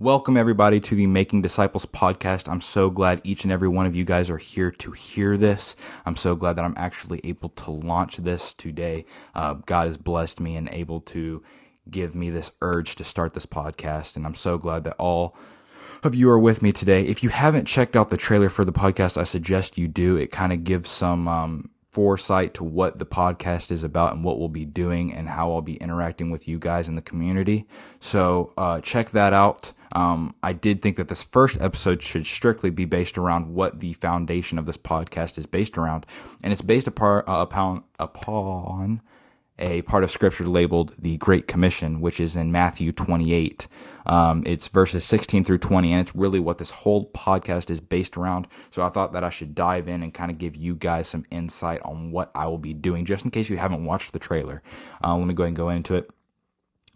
Welcome, everybody, to the Making Disciples podcast. I'm so glad each and every one of you guys are here to hear this. I'm so glad that I'm actually able to launch this today. Uh, God has blessed me and able to give me this urge to start this podcast. And I'm so glad that all of you are with me today. If you haven't checked out the trailer for the podcast, I suggest you do. It kind of gives some um, foresight to what the podcast is about and what we'll be doing and how I'll be interacting with you guys in the community. So uh, check that out. Um, I did think that this first episode should strictly be based around what the foundation of this podcast is based around, and it's based upon, uh, upon, upon a part of scripture labeled the Great Commission, which is in Matthew 28. Um, it's verses 16 through 20, and it's really what this whole podcast is based around. So I thought that I should dive in and kind of give you guys some insight on what I will be doing, just in case you haven't watched the trailer. Uh, let me go ahead and go into it.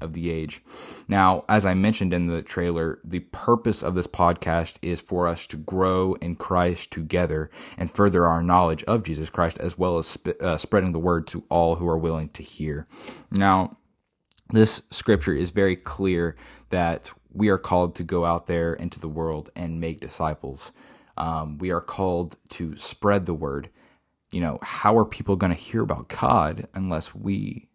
of the age. Now, as I mentioned in the trailer, the purpose of this podcast is for us to grow in Christ together and further our knowledge of Jesus Christ, as well as sp- uh, spreading the word to all who are willing to hear. Now, this scripture is very clear that we are called to go out there into the world and make disciples. Um, we are called to spread the word. You know, how are people going to hear about God unless we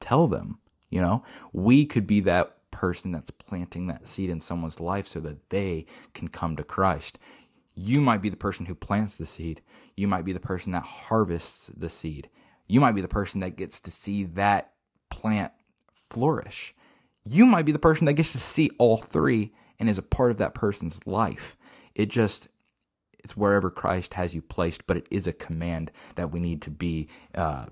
tell them? You know, we could be that person that's planting that seed in someone's life so that they can come to Christ. You might be the person who plants the seed. You might be the person that harvests the seed. You might be the person that gets to see that plant flourish. You might be the person that gets to see all three and is a part of that person's life. It just it's wherever Christ has you placed, but it is a command that we need to be uh,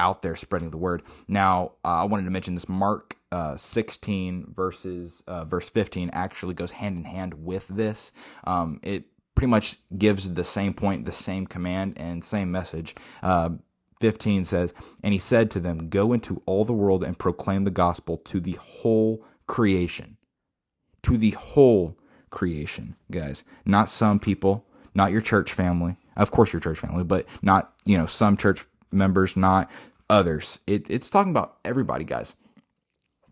out there spreading the word. Now, uh, I wanted to mention this Mark uh, 16 verses uh, verse 15 actually goes hand in hand with this. Um, it pretty much gives the same point, the same command, and same message. Uh, 15 says, And he said to them, Go into all the world and proclaim the gospel to the whole creation. To the whole creation, guys. Not some people, not your church family. Of course, your church family, but not, you know, some church members, not others. It, it's talking about everybody, guys.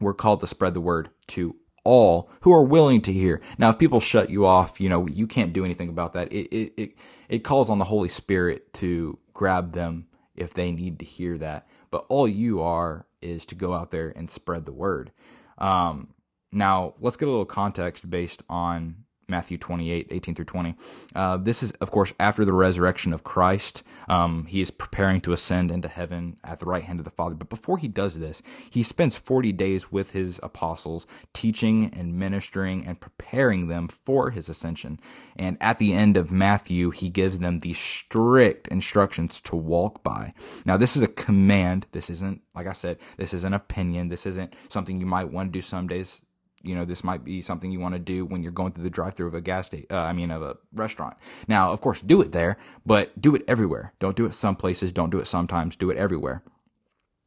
We're called to spread the word to all who are willing to hear. Now, if people shut you off, you know, you can't do anything about that. It, it, it, it calls on the Holy Spirit to grab them if they need to hear that. But all you are is to go out there and spread the word. Um, now, let's get a little context based on Matthew 28, 18 through 20. Uh, this is, of course, after the resurrection of Christ. Um, he is preparing to ascend into heaven at the right hand of the Father. But before he does this, he spends 40 days with his apostles, teaching and ministering and preparing them for his ascension. And at the end of Matthew, he gives them the strict instructions to walk by. Now, this is a command. This isn't, like I said, this is an opinion. This isn't something you might want to do some days you know this might be something you want to do when you're going through the drive-through of a gas station uh, i mean of a restaurant. Now of course do it there but do it everywhere. Don't do it some places don't do it sometimes do it everywhere.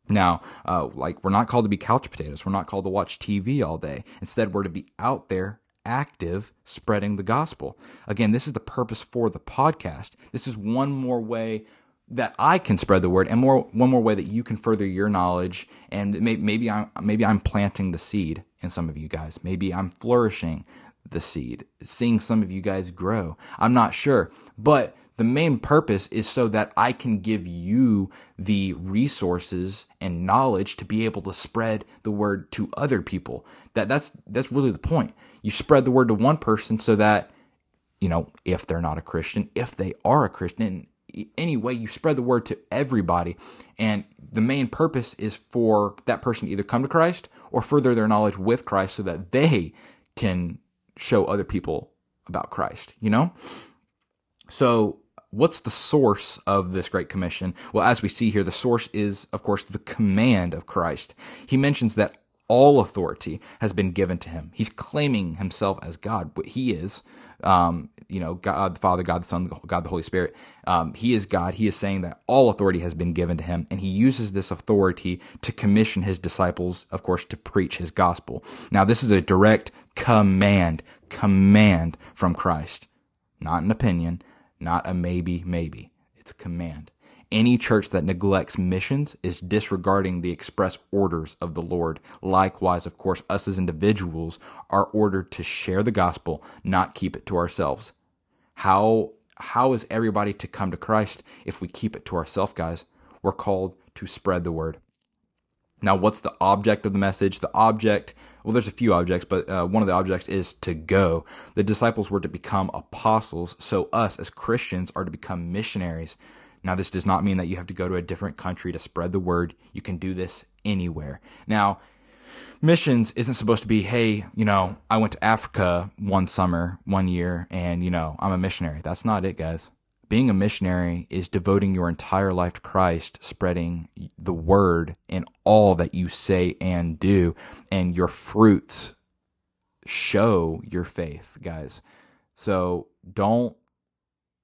Now uh, like we're not called to be couch potatoes we're not called to watch tv all day. Instead we're to be out there active spreading the gospel. Again this is the purpose for the podcast. This is one more way that I can spread the word, and more one more way that you can further your knowledge. And maybe, I'm maybe I'm planting the seed in some of you guys. Maybe I'm flourishing the seed, seeing some of you guys grow. I'm not sure, but the main purpose is so that I can give you the resources and knowledge to be able to spread the word to other people. That that's that's really the point. You spread the word to one person so that you know if they're not a Christian, if they are a Christian, anyway you spread the word to everybody. And the main purpose is for that person to either come to christ or further their knowledge with christ so that they can show other people about christ you know? So what's the source of this great commission? Well as we see here the source is of course the command of christ. He mentions that all authority has been given to him. He's claiming himself as God, but he is, um, you know, God the Father, God the Son, God the Holy Spirit. Um, he is God. He is saying that all authority has been given to him, and he uses this authority to commission his disciples, of course, to preach his gospel. Now, this is a direct command, command from Christ, not an opinion, not a maybe, maybe. It's a command. Any church that neglects missions is disregarding the express orders of the Lord. Likewise, of course, us as individuals are ordered to share the gospel, not keep it to ourselves. How how is everybody to come to Christ if we keep it to ourselves, guys? We're called to spread the word. Now, what's the object of the message? The object, well, there's a few objects, but uh, one of the objects is to go. The disciples were to become apostles, so us as Christians are to become missionaries. Now, this does not mean that you have to go to a different country to spread the word. You can do this anywhere. Now, missions isn't supposed to be, hey, you know, I went to Africa one summer, one year, and, you know, I'm a missionary. That's not it, guys. Being a missionary is devoting your entire life to Christ, spreading the word in all that you say and do, and your fruits show your faith, guys. So don't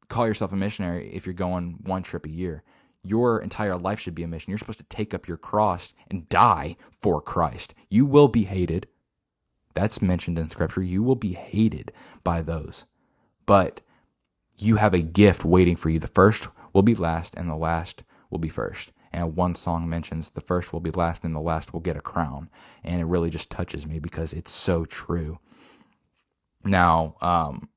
call yourself a missionary if you're going one trip a year. Your entire life should be a mission. You're supposed to take up your cross and die for Christ. You will be hated. That's mentioned in scripture. You will be hated by those. But you have a gift waiting for you. The first will be last, and the last will be first. And one song mentions the first will be last, and the last will get a crown. And it really just touches me because it's so true. Now, um,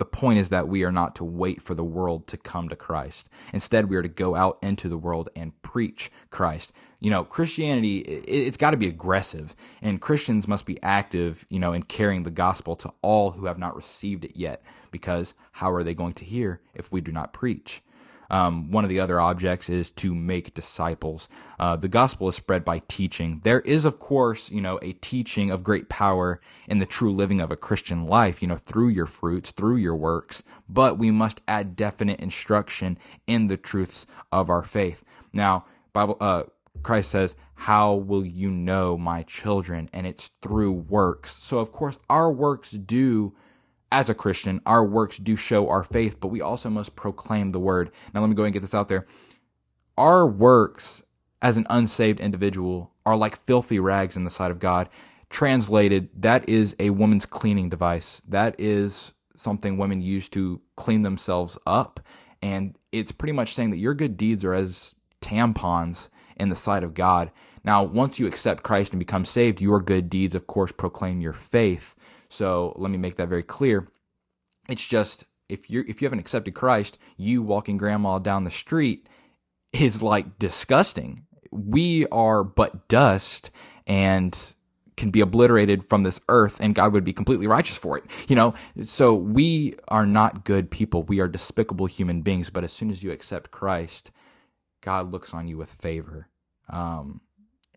the point is that we are not to wait for the world to come to Christ. Instead, we are to go out into the world and preach Christ. You know, Christianity, it's got to be aggressive, and Christians must be active, you know, in carrying the gospel to all who have not received it yet, because how are they going to hear if we do not preach? Um, one of the other objects is to make disciples. Uh, the gospel is spread by teaching. There is, of course, you know, a teaching of great power in the true living of a Christian life, you know, through your fruits, through your works, but we must add definite instruction in the truths of our faith. Now, Bible, uh, Christ says, How will you know my children? And it's through works. So, of course, our works do as a Christian, our works do show our faith, but we also must proclaim the word. Now, let me go and get this out there. Our works as an unsaved individual are like filthy rags in the sight of God. Translated, that is a woman's cleaning device. That is something women use to clean themselves up. And it's pretty much saying that your good deeds are as tampons in the sight of God. Now, once you accept Christ and become saved, your good deeds, of course, proclaim your faith. So let me make that very clear. It's just if you if you haven't accepted Christ, you walking grandma down the street is like disgusting. We are but dust and can be obliterated from this earth and God would be completely righteous for it. You know, so we are not good people. We are despicable human beings, but as soon as you accept Christ, God looks on you with favor. Um,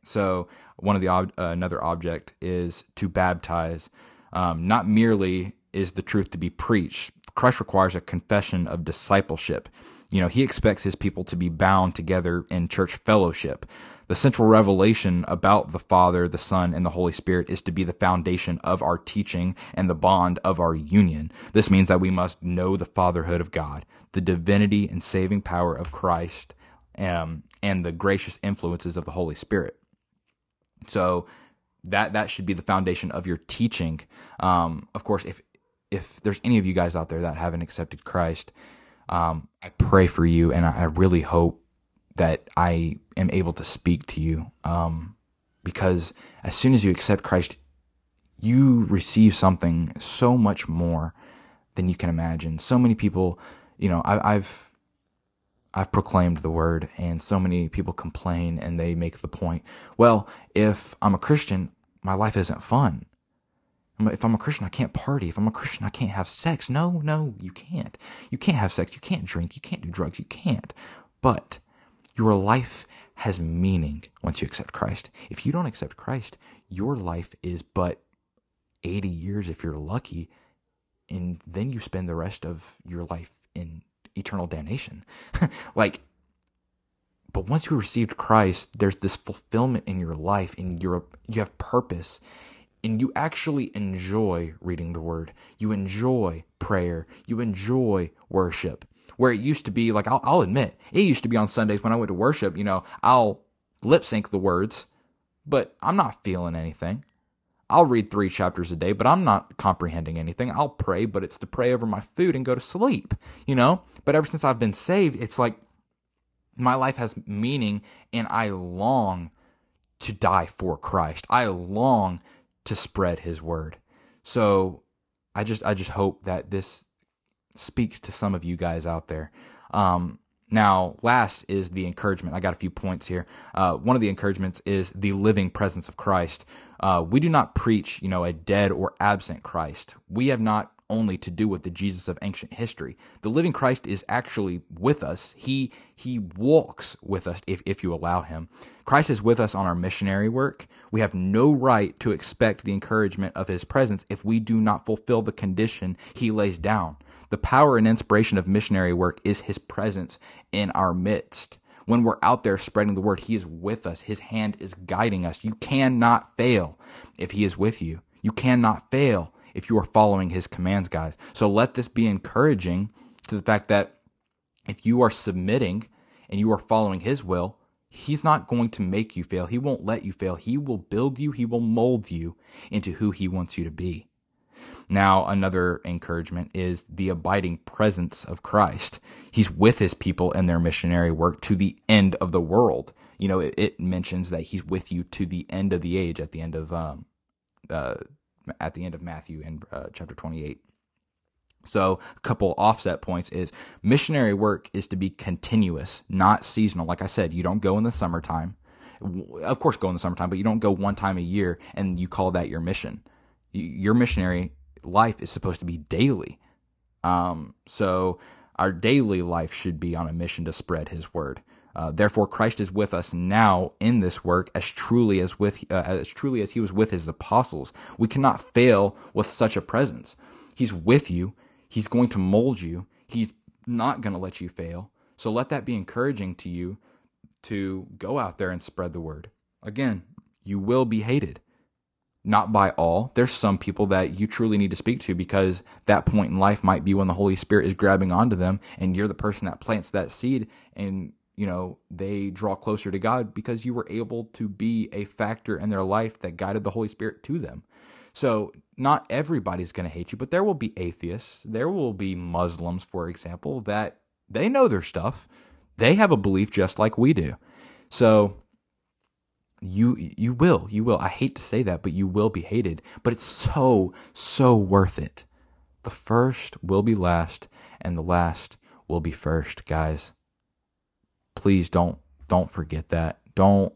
so one of the ob- uh, another object is to baptize. Um, not merely is the truth to be preached, Christ requires a confession of discipleship. You know, he expects his people to be bound together in church fellowship. The central revelation about the Father, the Son, and the Holy Spirit is to be the foundation of our teaching and the bond of our union. This means that we must know the fatherhood of God, the divinity and saving power of Christ, um, and the gracious influences of the Holy Spirit. So, that that should be the foundation of your teaching. Um, of course, if if there's any of you guys out there that haven't accepted Christ, um, I pray for you, and I, really hope that I am able to speak to you. Um, because as soon as you accept Christ, you receive something so much more than you can imagine. So many people, you know, I, I've I've proclaimed the word, and so many people complain and they make the point, well, if I'm a Christian, my life isn't fun. If I'm a Christian, I can't party. If I'm a Christian, I can't have sex. No, no, you can't. You can't have sex. You can't drink. You can't do drugs. You can't. But your life has meaning once you accept Christ. If you don't accept Christ, your life is but 80 years if you're lucky. And then you spend the rest of your life in eternal damnation. like, But once you received Christ, there's this fulfillment in your life and you're, you have purpose and you actually enjoy reading the word. You enjoy prayer. You enjoy worship. Where it used to be, like, I'll, I'll admit, it used to be on Sundays when I went to worship, you know, I'll lip sync the words, but I'm not feeling anything. I'll read three chapters a day, but I'm not comprehending anything. I'll pray, but it's to pray over my food and go to sleep, you know? But ever since I've been saved, it's like my life has meaning and I long to die for Christ. I long to spread his word. So I just I just hope that this speaks to some of you guys out there. Um, now, last is the encouragement. I got a few points here. Uh, one of the encouragements is the living presence of Christ. Uh, we do not preach, you know, a dead or absent Christ. We have not only to do with the Jesus of ancient history. The living Christ is actually with us. He he walks with us if, if you allow him. Christ is with us on our missionary work. We have no right to expect the encouragement of his presence if we do not fulfill the condition he lays down. The power and inspiration of missionary work is his presence in our midst. When we're out there spreading the word, he is with us. His hand is guiding us. You cannot fail if he is with you. You cannot fail if you are following his commands, guys. So let this be encouraging to the fact that if you are submitting and you are following his will, he's not going to make you fail. He won't let you fail. He will build you, he will mold you into who he wants you to be. Now, another encouragement is the abiding presence of Christ. He's with his people in their missionary work to the end of the world. You know, it, it mentions that he's with you to the end of the age at the end of um, uh, at the end of Matthew in uh, chapter 28. So, a couple offset points is missionary work is to be continuous, not seasonal. Like I said, you don't go in the summertime. Of course, go in the summertime, but you don't go one time a year and you call that your mission. Your missionary life is supposed to be daily. Um, so, our daily life should be on a mission to spread his word. Uh, therefore, Christ is with us now in this work as truly as with uh, as truly as he was with his apostles. We cannot fail with such a presence. He's with you. He's going to mold you. He's not going to let you fail. So let that be encouraging to you to go out there and spread the word. Again, you will be hated. Not by all. There's some people that you truly need to speak to because that point in life might be when the Holy Spirit is grabbing onto them and you're the person that plants that seed and you know, they draw closer to God because you were able to be a factor in their life that guided the Holy Spirit to them. So, not everybody's going to hate you, but there will be atheists. There will be Muslims, for example, that they know their stuff. They have a belief just like we do. So, you you will you will i hate to say that but you will be hated but it's so so worth it the first will be last and the last will be first guys please don't don't forget that. Don't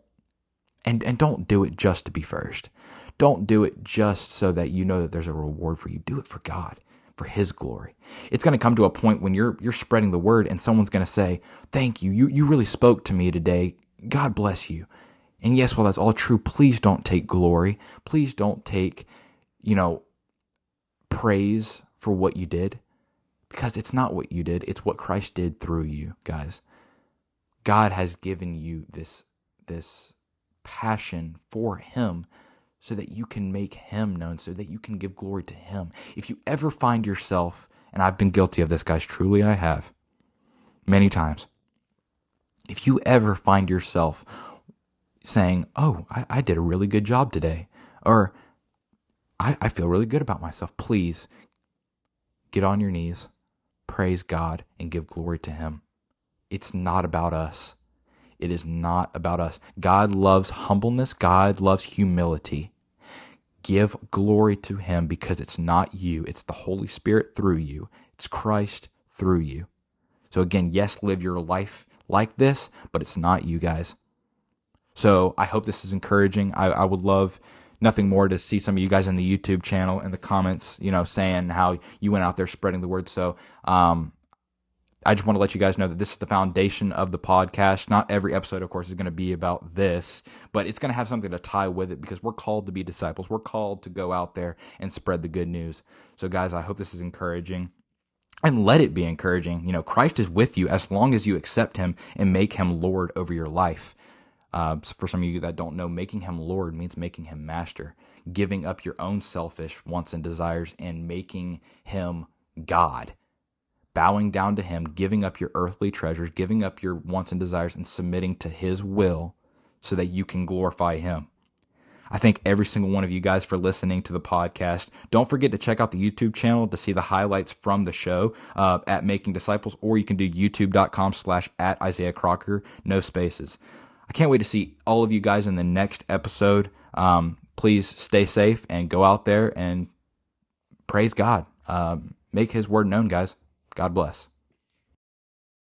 and and don't do it just to be first. Don't do it just so that you know that there's a reward for you. Do it for God, for his glory. It's going to come to a point when you're you're spreading the word and someone's going to say, "Thank you. You you really spoke to me today. God bless you." And yes, while that's all true, please don't take glory. Please don't take, you know, praise for what you did because it's not what you did, it's what Christ did through you, guys. God has given you this this passion for him so that you can make him known so that you can give glory to him if you ever find yourself and I've been guilty of this guys truly I have many times if you ever find yourself saying oh I, I did a really good job today or I, I feel really good about myself please get on your knees praise God and give glory to him it's not about us. It is not about us. God loves humbleness, God loves humility. Give glory to Him because it's not you, it's the Holy Spirit through you, it's Christ through you. So, again, yes, live your life like this, but it's not you guys. So, I hope this is encouraging. I, I would love nothing more to see some of you guys in the YouTube channel in the comments, you know, saying how you went out there spreading the word. So, um, I just want to let you guys know that this is the foundation of the podcast. Not every episode, of course, is going to be about this, but it's going to have something to tie with it because we're called to be disciples. We're called to go out there and spread the good news. So, guys, I hope this is encouraging. and let it be encouraging. You know, Christ is with you as long as you accept him and make him Lord over your life. Uh, for some of you that don't know, making him Lord means making him master, giving up your own selfish wants and desires and making him God. Bowing down to him, giving up your earthly treasures, giving up your wants and desires, and submitting to his will so that you can glorify him. I thank every single one of you guys for listening to the podcast. Don't forget to check out the YouTube channel to see the highlights from the show uh, at Making Disciples, or you can do youtube.com slash at Isaiah Crocker, no spaces. I can't wait to see all of you guys in the next episode. Um, please stay safe and go out there and praise God. Um, make his word known, guys. God bless.